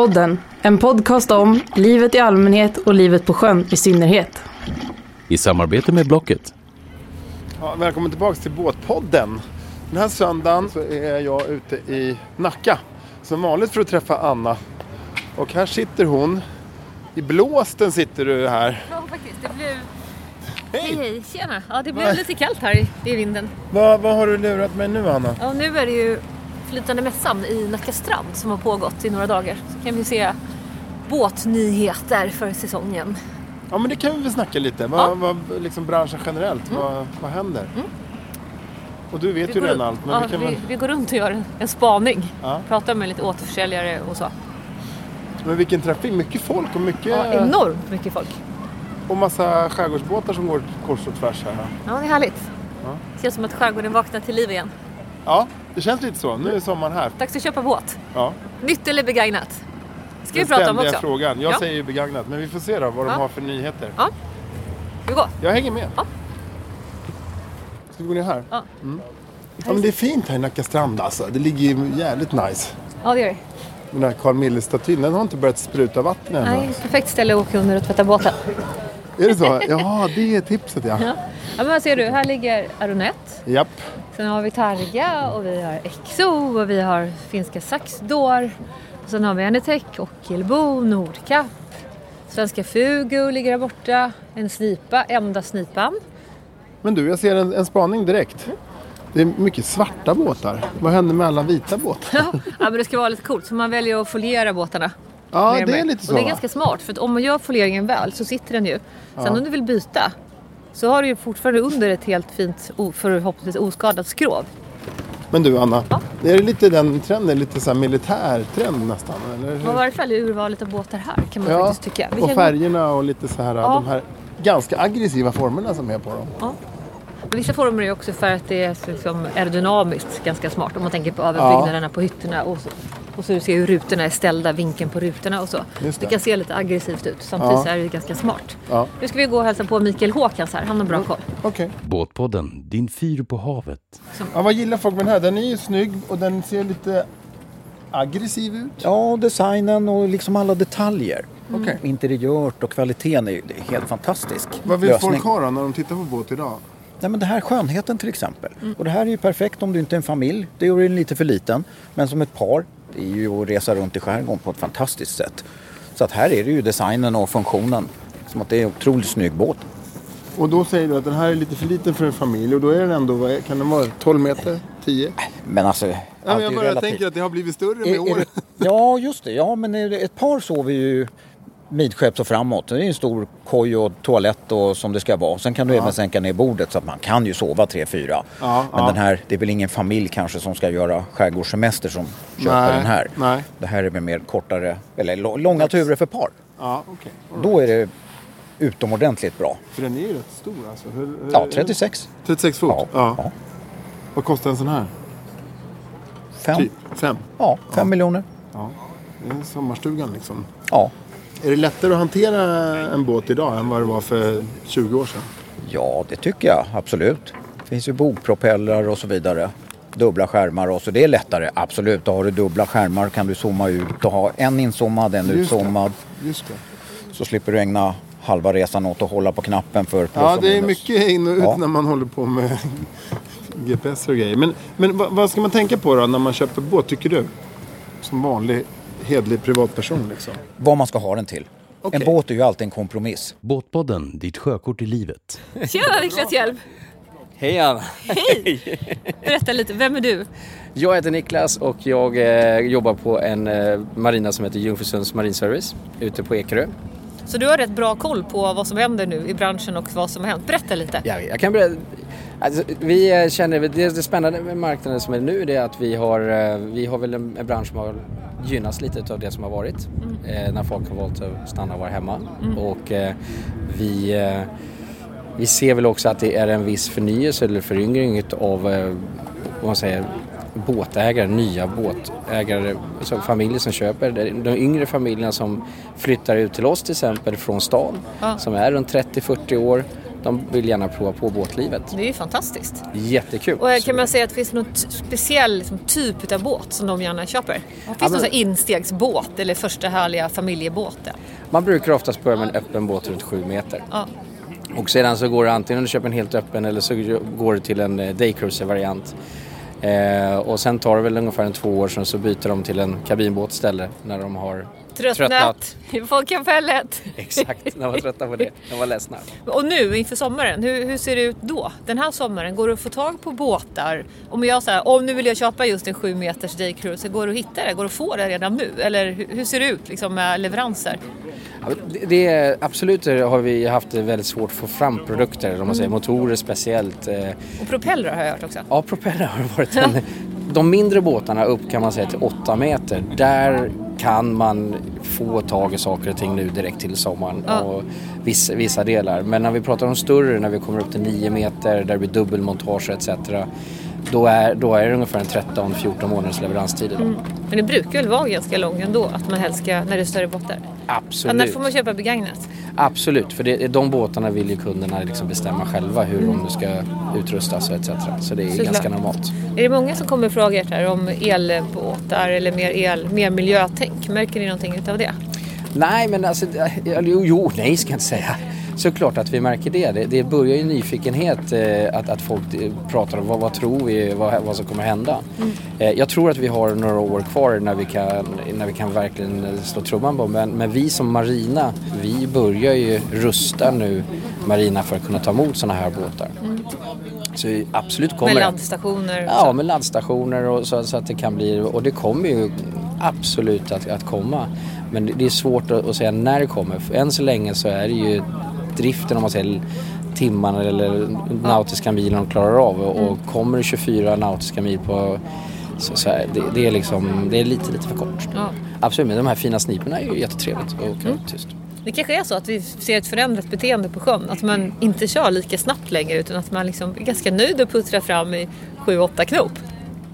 Båtpodden, en podcast om livet i allmänhet och livet på sjön i synnerhet. I samarbete med Blocket. Ja, välkommen tillbaka till Båtpodden. Den här söndagen så är jag ute i Nacka. Som vanligt för att träffa Anna. Och här sitter hon. I blåsten sitter du här. Ja, faktiskt. Det blev... Hej! Hej. Tjena. Ja, det blev Nej. lite kallt här i, i vinden. Vad, vad har du lurat mig nu Anna? Ja, nu är det ju flytande mässan i Nacka strand som har pågått i några dagar. Så kan vi se båtnyheter för säsongen. Ja men det kan vi väl snacka lite. Vad, Ja. vad liksom branschen generellt, vad, vad händer? Och du vet ju går redan allt. Men ja, vi vi, vi går runt och gör en, en spaning. Ja. Pratar med lite återförsäljare och så. men vilken trafik. Mycket folk och mycket... Ja, enormt mycket folk. och massa skärgårdsbåtar som går kors och tvärs här. Ja, det är härligt. Ja. Känns som att skärgården vaknar till liv igen. Ja, det känns lite så. Nu är sommaren här. Dags att köpa båt. Ja. Nytt eller begagnat? Ska vi prata om också. frågan. Jag Ja. säger ju begagnat, men vi får se då vad de Ja. har för nyheter. Ja. Vi går. Jag hänger med. Ja. Ska vi gå ner här? Ja. Ja, men det är fint här i Nacka strand alltså. Det ligger ju jävligt nice. Ja, det gör vi. Den här Carl Milles-statyn, den har inte börjat spruta vatten ännu. Nej, perfekt ställe att åka under och tvätta båten. Är det så? Ja, det är tipset ja. Ja. ja, men vad ser du? Här ligger Aronet. Japp. Sen har vi Targa och vi har Exo och vi har finska Saxdor. Och sen har vi Anetech, Ockelbo, Nordkapp. Svenska Fugu ligger där borta. En snipa, enda snipan. Men du, jag ser en, en spaning direkt. Det är mycket svarta båtar. Vad händer med alla vita båtar? Ja, men det ska vara lite coolt så man väljer att foliera båtarna. Ja, det är lite så. Och det är ganska smart för att om man gör folieringen väl så sitter den ju. Sen om du vill byta så har du ju fortfarande under ett helt fint, förhoppningsvis oskadat skrov. Men du Anna, Ja. är det lite den trenden, lite så här militär trend nästan? Eller? I varje fall i urvalet av båtar här kan man Ja, faktiskt tycka. Vi och färgerna och lite så här, Ja. de här ganska aggressiva formerna som är på dem. Ja. Vissa former är också för att det är liksom aerodynamiskt ganska smart. Om man tänker på överbyggnaderna på hytterna och så, och så ser hur rutorna är ställda, vinkeln på rutorna och så. Det. det. kan se lite aggressivt ut. Samtidigt Ja. så är det ganska smart. Ja. Nu ska vi gå och hälsa på Mikael Håkans här. Han har bra koll. Okej. Båtpodden, din fyr på havet. Ja, vad gillar folk med den här? Den är ju snygg och den ser lite aggressiv ut. Ja, designen och liksom alla detaljer. Okej. Interiört och kvaliteten är ju det är helt fantastisk. Vad vill lösning. folk ha då när de tittar på båt idag? Nej, men det här skönheten till exempel. Och det här är ju perfekt om du inte är en familj. Det är ju lite för liten. Men som ett par, det är ju att resa runt i skärgården på ett fantastiskt sätt. Så att här är det ju designen och funktionen. Som att det är en otroligt snygg båt. Och då säger du att den här är lite för liten för en familj och då är den ändå, kan den vara 12 meter? 10? Men alltså, Ja, men jag bara relativt. tänker att det har blivit större med åren. Ja, just det. Ja, men ett par sover ju midskepps och framåt. Det är en stor koj och toalett och som det ska vara. Sen kan du även sänka ner bordet så att man kan ju sova tre, fyra. Ja, men ja. den här, det är väl ingen familj kanske som ska göra skärgårdssemester som köper Nej, den här. nej. Det här är väl mer kortare, eller lå- långa turer för par. Ja, okej. Då är det utomordentligt bra. För den är ju rätt stor alltså. Hur, hur, Ja, 36. 36 fot? Ja. Ja. ja. Vad kostar en sån här? Fem, Typ 5? ja, fem miljoner. Ja. Det är sommarstugan liksom. Ja. Är det lättare att hantera en båt idag än vad det var för 20 år sedan? Ja, det tycker jag absolut. Det finns ju bogpropellrar och så vidare. Dubbla skärmar och så det är lättare, absolut. Då har du dubbla skärmar kan du zooma ut och ha en inzoomad, en Just det. utzoomad. Just det. Så slipper du ägna halva resan åt att hålla på knappen för plus Ja, det är mycket in och ut Ja. när man håller på med GPS och grejer. Men, men vad, vad ska man tänka på då när man köper båt, tycker du? Som vanlig hedlig privatperson liksom. Vad man ska ha den till. Okej. En båt är ju alltid en kompromiss. Båtpodden, ditt sjökort i livet. Tjena Niklas Hjelm! Hej Anna! Hej! Berätta lite, vem är du? Jag heter Niklas och jag eh, jobbar på en eh, marina som heter Jungfrusunds Marinservice ute på Ekerö. Så du har rätt bra koll på vad som händer nu i branschen och vad som har hänt. Berätta lite. Ja, jag kan berätta. Alltså, vi eh, känner, det, det spännande med marknaden som är nu det är att vi har, eh, vi har väl en, en bransch som har gynnats lite av det som har varit. Eh, när folk har valt att stanna och vara hemma. Och eh, vi, eh, vi ser väl också att det är en viss förnyelse eller föryngring av vad man säger, båtägare, nya båtägare, alltså familjer som köper. De yngre familjerna som flyttar ut till oss till exempel från stan Ja. som är runt 30-40 år de vill gärna prova på båtlivet. Det är ju fantastiskt. Jättekul. Och kan man säga att det finns någon speciell liksom, typ av båt som de gärna köper? Finns det men- någon instegsbåt eller första härliga familjebåten? Man brukar oftast börja med en öppen båt runt 7 meter. Ja. Och sedan så går det antingen att köpa en helt öppen eller så går det till en eh, daycruiser-variant. Eh, och sen tar det väl ungefär en två år sedan så byter de till en kabinbåt istället när de har Tröttnat i folkkamfället. Exakt, de var trötta på det. De var ledsna. Och nu inför sommaren, hur, hur ser det ut då? Den här sommaren, går det att få tag på båtar? Om jag säger, om nu vill jag köpa just en 7 meters daycruiser, går det att hitta det? Går det att få det redan nu? Eller hur, ser det ut liksom, med leveranser? Det- Det är, absolut har vi haft det väldigt svårt att få fram produkter, om man säger motorer speciellt. eh, Och propellrar har jag hört också. Ja, propeller har varit en... De mindre båtarna upp kan man säga till 8 meter. Där kan man få tag i saker och ting nu direkt till sommaren Ja. och vissa, vissa delar. Men när vi pratar om större, när vi kommer upp till 9 meter, där det blir dubbelmontage etc. Då är, då är det ungefär en 13-14 månaders leveranstid idag. Men det brukar väl vara ganska lång ändå, att man helst ska, när det är större båtar? Absolut. Annars får man köpa begagnat. Absolut, för det, de båtarna vill ju kunderna liksom bestämma själva hur de ska utrustas och etc. Så det är Såklart. ganska normalt. Är det många som kommer och frågar här om elbåtar eller mer, el, mer miljötänk? Märker ni någonting utav det? Nej, men alltså, eller jo, jo, nej ska jag inte säga. Såklart att vi märker det. Det, det börjar ju nyfikenhet eh, att, att folk eh, pratar om vad, vad tror vi, vad, vad som kommer hända. Eh, jag tror att vi har några år kvar när vi kan, när vi kan verkligen eh, slå trumman på. Men, men vi som Marina, vi börjar ju rusta nu Marina för att kunna ta emot sådana här båtar. Så vi absolut kommer Med laddstationer? Ja, så. med laddstationer och så, så att det kan bli, och det kommer ju absolut att, att komma. Men det- det är svårt att, att säga när det kommer. Än så länge så är det ju driften om man säger timmarna eller nautiska milen de klarar av och, och kommer det 24 nautiska mil på så, så är det, det är liksom, det är lite, lite för kort. Ja. Absolut, men de här fina sniporna är ju jättetrevligt att åka tyst. Det kanske är så att vi ser ett förändrat beteende på sjön. Att man inte kör lika snabbt längre utan att man liksom är ganska nöjd och puttrar fram i 7-8 knop.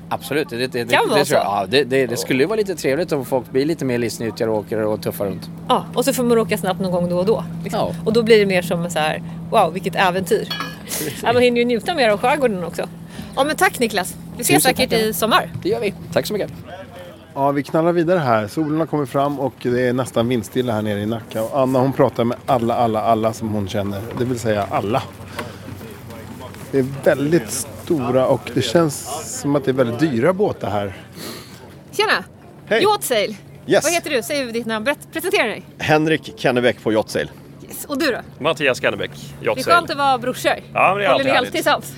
Absolut, det, det, det, Kan det, det, tror jag. så. Ja, det, det, det skulle ju vara lite trevligt om folk blir lite mer livsnyttiga och åker och tuffar runt. Ja, och så får man åka snabbt någon gång då och då. Liksom. Ja. Och då blir det mer som en så här, wow vilket äventyr. Ja, man hinner ju njuta mer av skärgården också. Ja men tack Niklas. Vi ses Tusen säkert tack. i sommar. Det gör vi. Tack så mycket. Ja, vi knallar vidare här. Solen har kommit fram och det är nästan vindstilla här nere i Nacka. Och Anna hon pratar med alla, alla, alla som hon känner. Det vill säga alla. Det är väldigt stora och det känns som att det är väldigt dyra båtar här. Tjena! Hej. Yachtsail. Yes. Vad heter du? Säg ditt namn. Berätt, presentera dig. Henrik Kennebeck på Yachtsail. Yes. Och du då? Mattias Skanderbäck, Det är skönt Yachtsail. att vara brorsor. Ja, men det är Håller alltid ni härligt. alltid sams?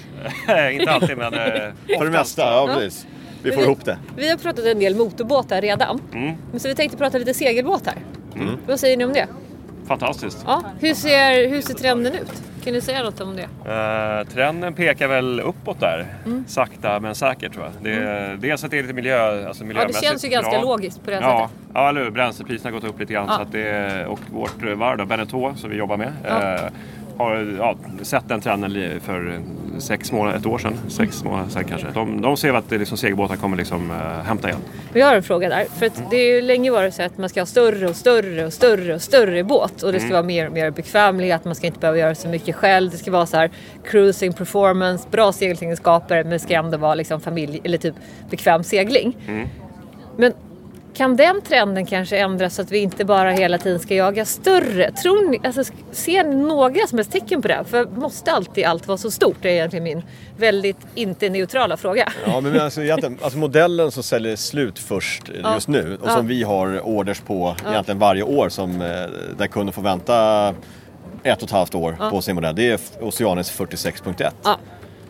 Inte alltid, men eh, För det mesta, ja precis. Vi får Men ihop det. Vi har pratat en del motorbåtar redan. Mm. Men så vi tänkte prata lite segelbåtar. Vad säger ni om det? fantastiskt. Ja. Hur, ser, hur ser trenden ut? Kan ni säga något om det? Eh, trenden pekar väl uppåt där. Mm. Sakta men säkert tror jag. Det, Dels att det är lite miljö, alltså Ja, det miljömässigt känns ju ganska bra. logiskt på det Ja, sättet. ja eller hur? Bränslepriserna har gått upp lite grann. Ja. Så att det, och vårt varv då, Beneteau, som vi jobbar med, Ja. eh, har ja, sett den trenden för sex månader, ett år sedan. Sex månader sedan kanske. De, de ser att liksom, segelbåtar kommer liksom, eh, hämta igen. Men jag har en fråga där. För att det är ju länge varit så att man ska ha större och större och större och större båt. Och det ska vara mer och mer bekvämlighet. Man ska inte behöva göra så mycket själv. Det ska vara så här cruising performance, bra segeltegenskaper men det ska ändå vara liksom familj eller typ bekväm segling. Men kan den trenden kanske ändras så att vi inte bara hela tiden ska jaga större? Tror ni, alltså, ser ni några som helst tecken på det? För måste alltid allt vara så stort? Det är egentligen min väldigt inte neutrala fråga. Ja, men alltså, alltså modellen som säljer slut först Ja. just nu och Ja. som vi har orders på egentligen varje år som, eh, där kunden får vänta ett och ett halvt år på sin modell. Det är Oceanis 46.1. Ja.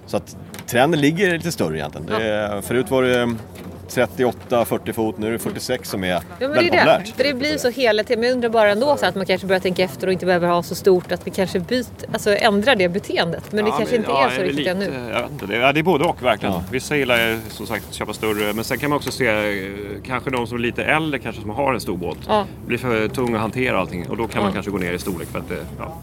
Så att trenden ligger lite större egentligen. Det förut var det 38-40 fot, nu är det 46 som är Ja men det väldigt är det. populärt. För det blir så hela tiden. Men jag undrar bara ändå så att man kanske börjar tänka efter och inte behöver ha så stort. Att vi kanske byter, alltså ändrar det beteendet. Men det Ja, kanske men- inte ja, är så det riktigt lite, ännu. Jag vet inte, det, ja, det är både och verkligen. Ja. Vissa gillar som sagt köpa större. Men sen kan man också se kanske de som är lite äldre kanske som har en stor båt. Ja. Blir för tung att hantera allting. Och då kan man kanske gå ner i storlek för att det, ja.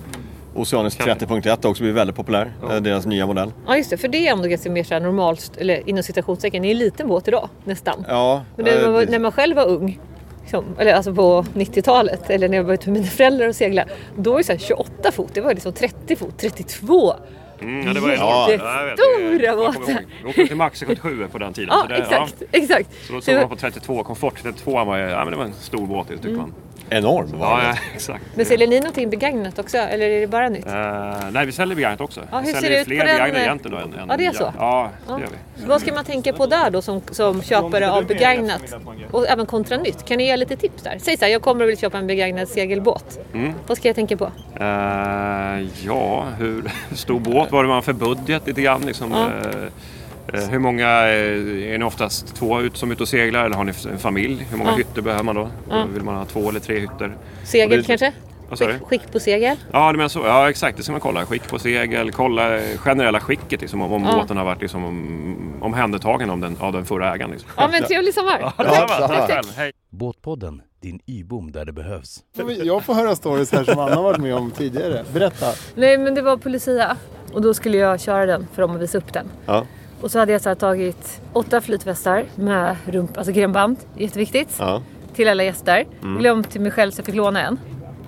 Oceanis Kan- 30.1 har också blivit väldigt populär. eh, Deras nya modell. Ja just det, för det är ändå ganska mer så här normalt, eller inom citationstecken, det är en liten båt idag nästan. Ja, Men det eh, det- när man själv var ung, Liksom, eller alltså på 90-talet eller när jag var ute med mina föräldrar och segla. Då var det så här 28 fot, det var liksom 30 fot, 32. Mm, ja, det var Ja. Ja. Jättestora båtar. ihåg. Jag åkte till Maxi 77 på den tiden. Ja, så det, exakt, exakt. Så då Så såg det man på 32, komfort 32 var, ja, men det var en stor båt tyckte Mm. man. Enorm var Ja, den. ja, exakt. Men säljer ni någonting begagnat också eller är det bara nytt? Eh, nej, vi säljer begagnat också. Ja, hur vi ser säljer det ut fler på den, begagnade eh, egentligen då än, än Ja, det är så? Ja, det Ja. gör vi. Vad ska man tänka på där då som, som köpare av begagnat? Och även kontra nytt. Kan ni ge lite tips där? Säg så här, jag kommer och vill köpa en begagnad segelbåt. Mm. Vad ska jag tänka på? Eh, ja, hur stor båt? Vad har man för budget lite grann? Liksom, Ja. Eh, hur många, eh, är ni oftast två ut, som är ute och seglar eller har ni en familj? Hur många Ja. hytter behöver man då? Ja. Vill man ha två eller tre hytter? Segel det- kanske? Du? Skick, skick på segel? Ja, det menar så. ja, exakt. Det ska man kolla. Skick på segel, kolla eh, generella skicket liksom, om, om Ja. båten har varit liksom, om, omhändertagen av den, av den förra ägaren. Liksom. Ja men trevlig sommar! Ja, Tack, tack, Tack tack. Hej. Båtpodden, din y-bom där det behövs. Jag får höra stories här som Anna varit med om tidigare. Berätta. Nej men det var på Lucia och då skulle jag köra den för dem och visa upp den. Ja. Och så hade jag så tagit åtta flytvästar med rump, alltså grenband, jätteviktigt, Ja. till alla gäster. Glömt till mig själv så jag fick låna en.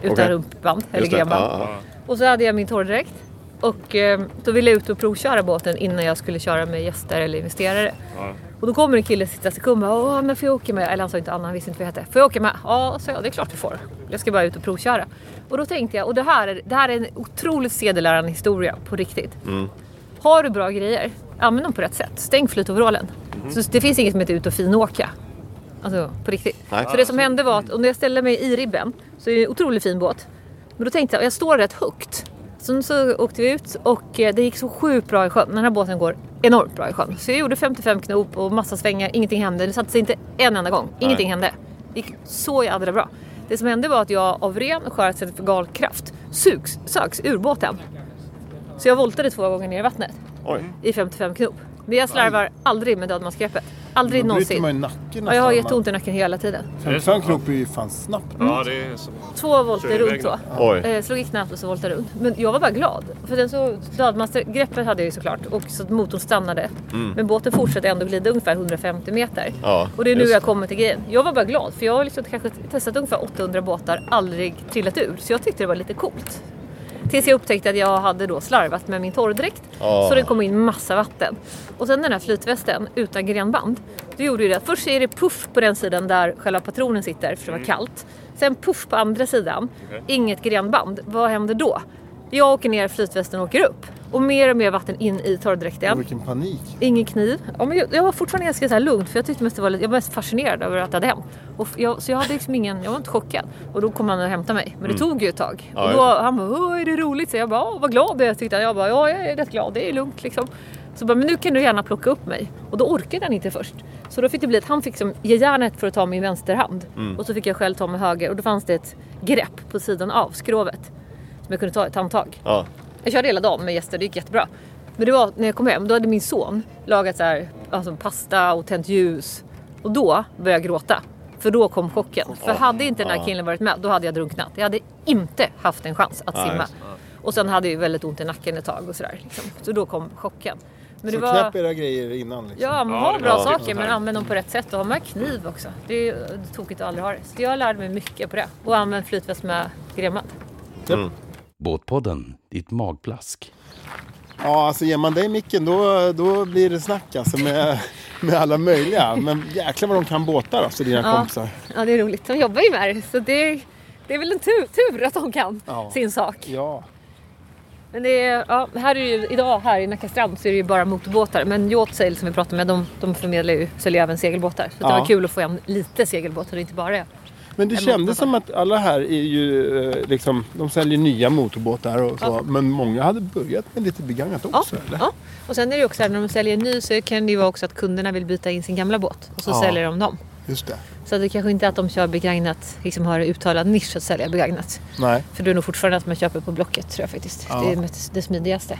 Utan Okej. rumpband eller grenband. Ja, ja. Och så hade jag min torrdräkt. Och eh, då ville jag ut och provköra båten innan jag skulle köra med gäster eller investerare. Och då kommer en kille sitta sekund och bara, men får jag åka med? Eller han sa inte Anna, han visste inte vad jag hette. Får jag åka med? Ja, så jag, det är klart du får. Jag ska bara ut och provköra. Och då tänkte jag, och det här är, det här är en otroligt sedelärande historia på riktigt. Har du bra grejer, använd dem på rätt sätt. Stäng flytoverallen. Så det finns inget som heter ut och finåka. Alltså på riktigt. Nej. Så det som hände var att, när jag ställde mig i ribben, så är det en otroligt fin båt. Men då tänkte jag, jag står rätt högt. Sen så åkte vi ut och eh, det gick så sjukt bra i sjön. Den här båten går enormt bra i sjön. Så jag gjorde 55 knop och massa svängar, ingenting hände. Det satte sig inte en enda gång. Ingenting hände. Det gick så jädra bra. Det som hände var att jag av ren och skär centrifugalkraft sugs, sögs ur båten. Så jag voltade två gånger ner i vattnet Oj. i 55 knop. Men jag slarvar aldrig med dödmansgreppet. Aldrig Då någonsin. man nacken Ja, jag har jätteont i nacken hela tiden. 55 knop är ju fan snabbt. Ja, det är så. Två volter runt så. Oj. Eh, slog i knät och så voltade runt. Men jag var bara glad. För den så, dödmansgreppet hade jag ju såklart. Och så att motorn stannade. Men båten fortsatte ändå glida ungefär 150 meter. Mm. Ja, och det är nu just. jag kommer till grejen. Jag var bara glad. För jag har liksom kanske testat ungefär 800 båtar. Aldrig trillat ur. Så jag tyckte det var lite coolt. Tills jag upptäckte att jag hade då slarvat med min torrdräkt. Ja. Så det kom in massa vatten. Och sen den här flytvästen utan grenband. Då gjorde ju det att först är det puff på den sidan där själva patronen sitter för det var kallt. Sen puff på andra sidan. Inget grenband. Vad händer då? Jag åker ner, flytvästen åker upp. Och mer och mer vatten in i torrdräkten. Vilken panik. Ingen kniv. Ja, men jag, jag var fortfarande ganska så här lugn för jag tyckte mest det var lite, jag var mest fascinerad över att det hade hänt. Och jag, så jag hade liksom ingen, jag var inte chockad. Och då kom han och hämtade mig. Men det tog ju ett tag. Ja, och då, han bara, är det roligt? Så jag bara, "Ja, vad glad jag är. tyckte han. Jag bara, ja jag är rätt glad, det är lugnt liksom. Så bara, men nu kan du gärna plocka upp mig. Och då orkade han inte först. Så då fick det bli att han fick som, ge järnet för att ta min vänsterhand. Och så fick jag själv ta med höger. Och då fanns det ett grepp på sidan av skrovet. Som jag kunde ta ett handtag. Ja. Jag körde hela dagen med gäster, det gick jättebra. Men det var när jag kom hem, då hade min son lagat så här, alltså pasta och tänt ljus. Och då började jag gråta. För då kom chocken. För hade inte den här killen varit med, då hade jag drunknat. Jag hade inte haft en chans att simma. Och sen hade jag väldigt ont i nacken ett tag och sådär. Liksom. Så då kom chocken. Men det Så var... knäpp era grejer innan liksom. Ja, man har det bra saker men använd dem på rätt sätt och ha med kniv också. Det är tokigt att aldrig ha det. Så jag lärde mig mycket på det. Och använd flytväst med grenband. Båtpodden, ditt magplask. Ja, alltså ger man dig micken då, då blir det snack alltså med, med alla möjliga. Men jäklar vad de kan båtar alltså, dina Ja. kompisar. Ja, det är roligt. De jobbar ju med det. Så det är, det är väl en tur, tur att de kan Ja. sin sak. Ja. Men det är, ja, här är det ju, idag här i Nacka strand så är det ju bara motorbåtar. Men Yacht Sail som vi pratade med, de, de förmedlar ju, säljer även segelbåtar. Så det Ja. var kul att få en lite segelbåtar och inte bara Men det kändes som att alla här är ju eh, liksom, de säljer nya motorbåtar och så. Ja. Men många hade börjat med lite begagnat Ja, också eller? ja. Och sen är det också när de säljer ny så kan det ju vara också att kunderna vill byta in sin gamla båt. Och så Ja. säljer de dem. Just det. Så det kanske inte är att de kör begagnat, liksom har uttalad nisch att sälja begagnat. Nej. För det är nog fortfarande att man köper på Blocket tror jag faktiskt. Ja. Det är det- det smidigaste.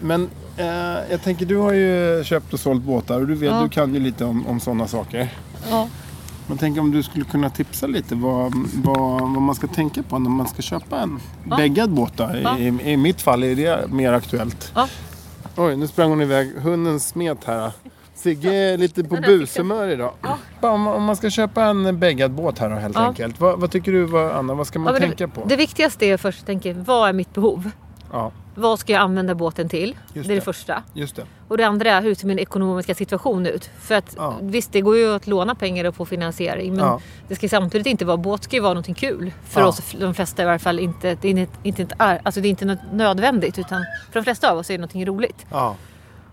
Men eh, jag tänker, du har ju köpt och sålt båtar och du, vet, Ja. du kan ju lite om, om sådana saker. Ja. Men tänk om du skulle kunna tipsa lite vad, vad, vad man ska tänka på när man ska köpa en Ja. bäggad båt. Då. I, Ja. I, I mitt fall är det mer aktuellt. Ja. Oj, nu sprang hon iväg. Hunden smet här. Sigge är lite på bushumör idag. Om, om man ska köpa en bäggad båt här då, helt Ja. enkelt. Vad, vad tycker du, Anna? Vad ska man tänka det, på? det viktigaste är först att tänka, vad är mitt behov? Ja, Vad ska jag använda båten till? Just det är det det. första. just det. Och det andra är hur ser min ekonomiska situation ut? För att Ja. visst, det går ju att låna pengar och få finansiering. Men Ja. det ska samtidigt inte vara, båt ska ju vara någonting kul. För Ja. oss, de flesta i varje fall, inte, det är inte, inte, alltså det är inte nödvändigt. Utan för de flesta av oss är det någonting roligt. Ja,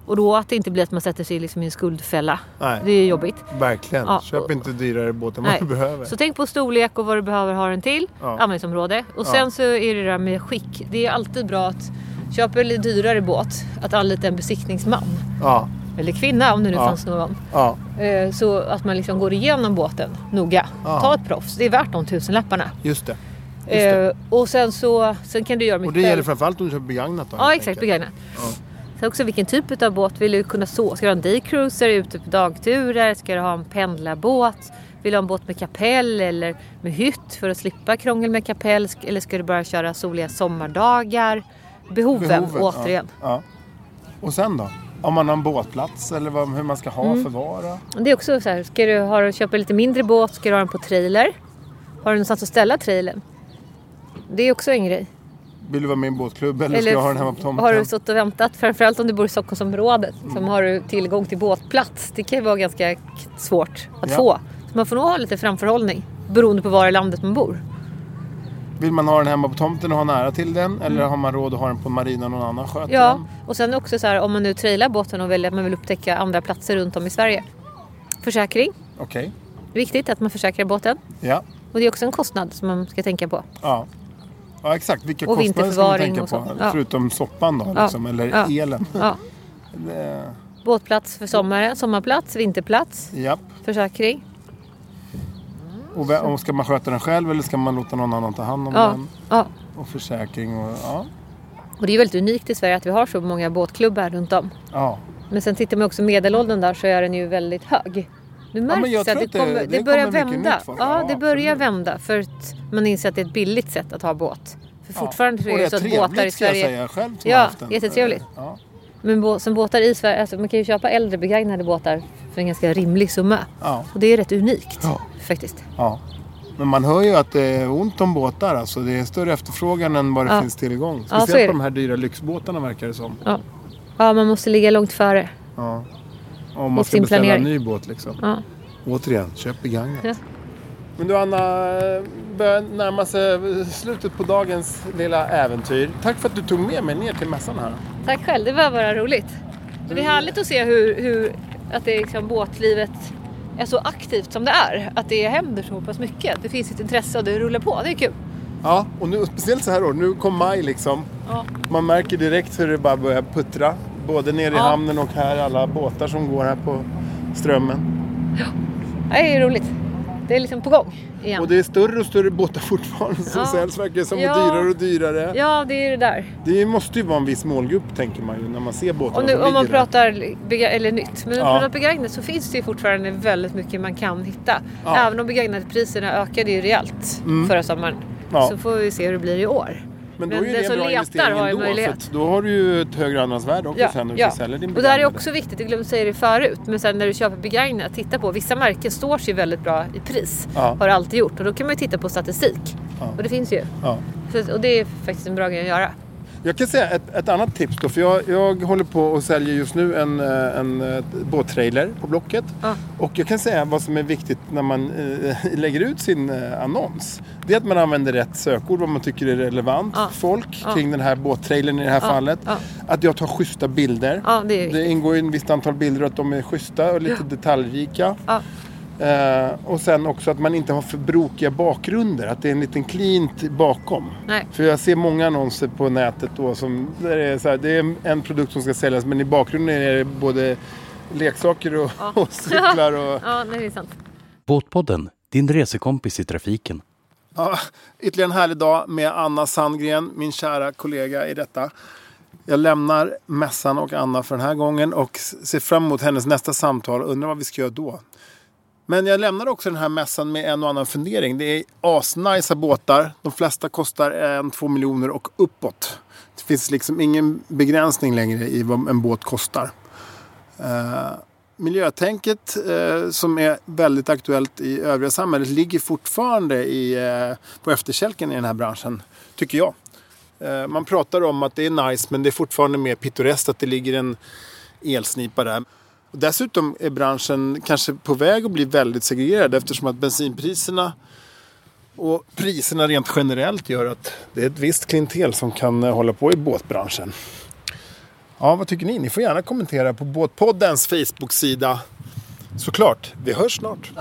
Och då att det inte blir att man sätter sig liksom i en skuldfälla. nej. Det är jobbigt. Verkligen. Ja, Köp och- inte dyrare båt än vad du behöver. Så tänk på storlek och vad du behöver ha den till. Ja. Användningsområde. Och Ja. sen så är det det där med skick. Det är alltid bra att köpa en lite dyrare båt. Att anlita en besiktningsman. Ja, Eller kvinna om det nu Ja. fanns någon. ja, Eh, Så att man liksom går igenom båten noga. Ja. Ta ett proffs. Det är värt de tusenlapparna. just det. Just det. Eh, Och sen så sen kan du göra Och mycket det gäller framförallt om du köper begagnat då. Ja exakt, begagnat. Sen också vilken typ av båt vill du kunna så? Ska du ha en daycruiser ute på dagturer? Ska du ha en pendlarbåt? Vill du ha en båt med kapell eller med hytt för att slippa krångel med kapell? Eller ska du bara köra soliga sommardagar? Behoven, Behoven, återigen. Ja. ja. Och sen då? Om man har en båtplats eller vad, hur man ska ha, Mm. förvara? Det är också så här, ska du ha, köpa en lite mindre båt? Ska du ha den på trailer? Har du någonstans att ställa trailern? Det är också en grej. Vill du vara med i en båtklubb eller, ska jag ha den hemma på tomten? har du stått och väntat, framförallt om du bor i Stockholmsområdet, som har du tillgång till båtplats. Det kan ju vara ganska svårt att Ja. få. Så man får nog ha lite framförhållning beroende på var i landet man bor. Vill man ha den hemma på tomten och ha nära till den? Eller har man råd att ha den på marina någon annan sköter Mm. Ja, den? och sen också så här om man nu trailar båten och väljer att man vill upptäcka andra platser runt om i Sverige. Försäkring. Okej. Är viktigt att man försäkrar båten. Ja. Och det är också en kostnad som man ska tänka på. ja. Ja exakt, vilka Och kostnader ska man tänka på? Ja. Förutom soppan då Ja. liksom, eller Ja. elen. Ja. Det- Båtplats för sommaren, sommarplats, vinterplats, Japp. försäkring. Och, ska man sköta den själv eller ska man låta någon annan ta hand om Ja, den? ja. Och försäkring och ja. Och det är ju väldigt unikt i Sverige att vi har så många båtklubbar runt om. ja. Men sen tittar man också medellåldern där så är den ju väldigt hög. Nu märks det att det, att det- kommer, det det, börjar kommer vända. Ja, Ja, det börjar absolut. vända för att man inser att det är ett billigt sätt att ha båt. För Ja. fortfarande är det så att båtar i ska jag Sverige... säga själv som Ja, haft en. jättetrevligt. Ja. Men som båtar i Sverige, alltså man kan ju köpa äldre begagnade båtar för en ganska rimlig summa. Ja. Och det är rätt unikt Ja. faktiskt. Ja. Men man hör ju att det är ont om båtar. Alltså. Det är större efterfrågan än vad det Ja. finns tillgång. Speciellt det. på de här dyra lyxbåtarna verkar det som. Ja. ja, man måste ligga långt före. Ja. Om man ska sin beställa planering. en ny båt liksom. Ja. Återigen, köp begagnat. Ja. Men du Anna, börjar närma sig slutet på dagens lilla äventyr. Tack för att du tog med mig ner till mässan här. Tack själv, det var bara roligt. Det är härligt att se hur, hur att det liksom båtlivet är så aktivt som det är. Att det händer så pass mycket. Det finns ett intresse och det rullar på. Det är kul. Ja, och nu, speciellt så här då. Nu kom maj liksom. Ja. Man märker direkt hur det bara börjar puttra. Både nere i Ja. hamnen och här. Alla båtar som går här på strömmen. Det är roligt. Det är liksom på gång igen. Och det är större och större båtar fortfarande som Ja. säljs verkar som. Ja. Och dyrare och dyrare. Ja, det är det där. Det måste ju vara en viss målgrupp tänker man ju när man ser båtarna Och nu, om man pratar bega- eller nytt, men om man Ja. pratar begagnat så finns det ju fortfarande väldigt mycket man kan hitta. Ja. Även om begagnatpriserna ökade ju rejält Mm. förra sommaren. Ja. Så får vi se hur det blir i år. Men då Men den som letar har ju. För möjlighet. då har du ju ett högre andrahandsvärde också sen när du ska sälja din Och det här är också viktigt, jag glömde säga det förut. Men sen när du köper begagnat, titta på. Vissa märken står sig väldigt bra i pris. Ja. Har alltid gjort. Och då kan man ju titta på statistik. Ja. Och det finns ju. Ja. Så, och det är faktiskt en bra grej att göra. Jag kan säga ett, ett annat tips då. För jag, jag håller på och säljer just nu en, eh, en, eh, båttrailer på Blocket. Ja. Och jag kan säga vad som är viktigt när man eh, lägger ut sin eh, annons. Det är att man använder rätt sökord, vad man tycker är relevant för folk Ja. kring den här båttrailern i det här fallet. Att jag tar schyssta bilder. Det. Det ingår ju ett visst antal bilder att de är schyssta och lite detaljrika. Eh, och sen också att man inte har för brokiga bakgrunder. Att det är en liten cleant bakom. Nej. För jag ser många annonser på nätet då som där det, är så här, det är en produkt som ska säljas men i bakgrunden är det både leksaker och, Ja. och cyklar och... Ja, det är sant. Båtpodden, din resekompis i trafiken. Ja, ytterligare en härlig dag med Anna Sandgren, min kära kollega i detta. Jag lämnar mässan och Anna för den här gången och ser fram emot hennes nästa samtal. Undrar vad vi ska göra då. Men jag lämnar också den här mässan med en och annan fundering. Det är asnice båtar. De flesta kostar en, två miljoner och uppåt. Det finns liksom ingen begränsning längre i vad en båt kostar. Uh, miljötänket uh, som är väldigt aktuellt i övriga samhället ligger fortfarande i, uh, på efterkälken i den här branschen, tycker jag. Man pratar om att det är nice men det är fortfarande mer pittoreskt att det ligger en elsnipa där. Dessutom är branschen kanske på väg att bli väldigt segregerad eftersom att bensinpriserna och priserna rent generellt gör att det är ett visst klientel som kan eh, hålla på i båtbranschen. Ja, vad tycker ni? Ni får gärna kommentera på Båtpoddens Facebook-sida. Såklart, vi hörs snart.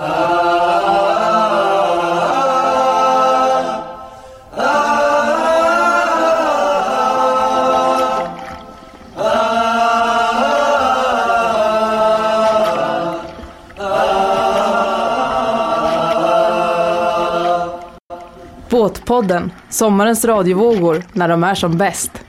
Podden, sommarens radiovågor när de är som bäst.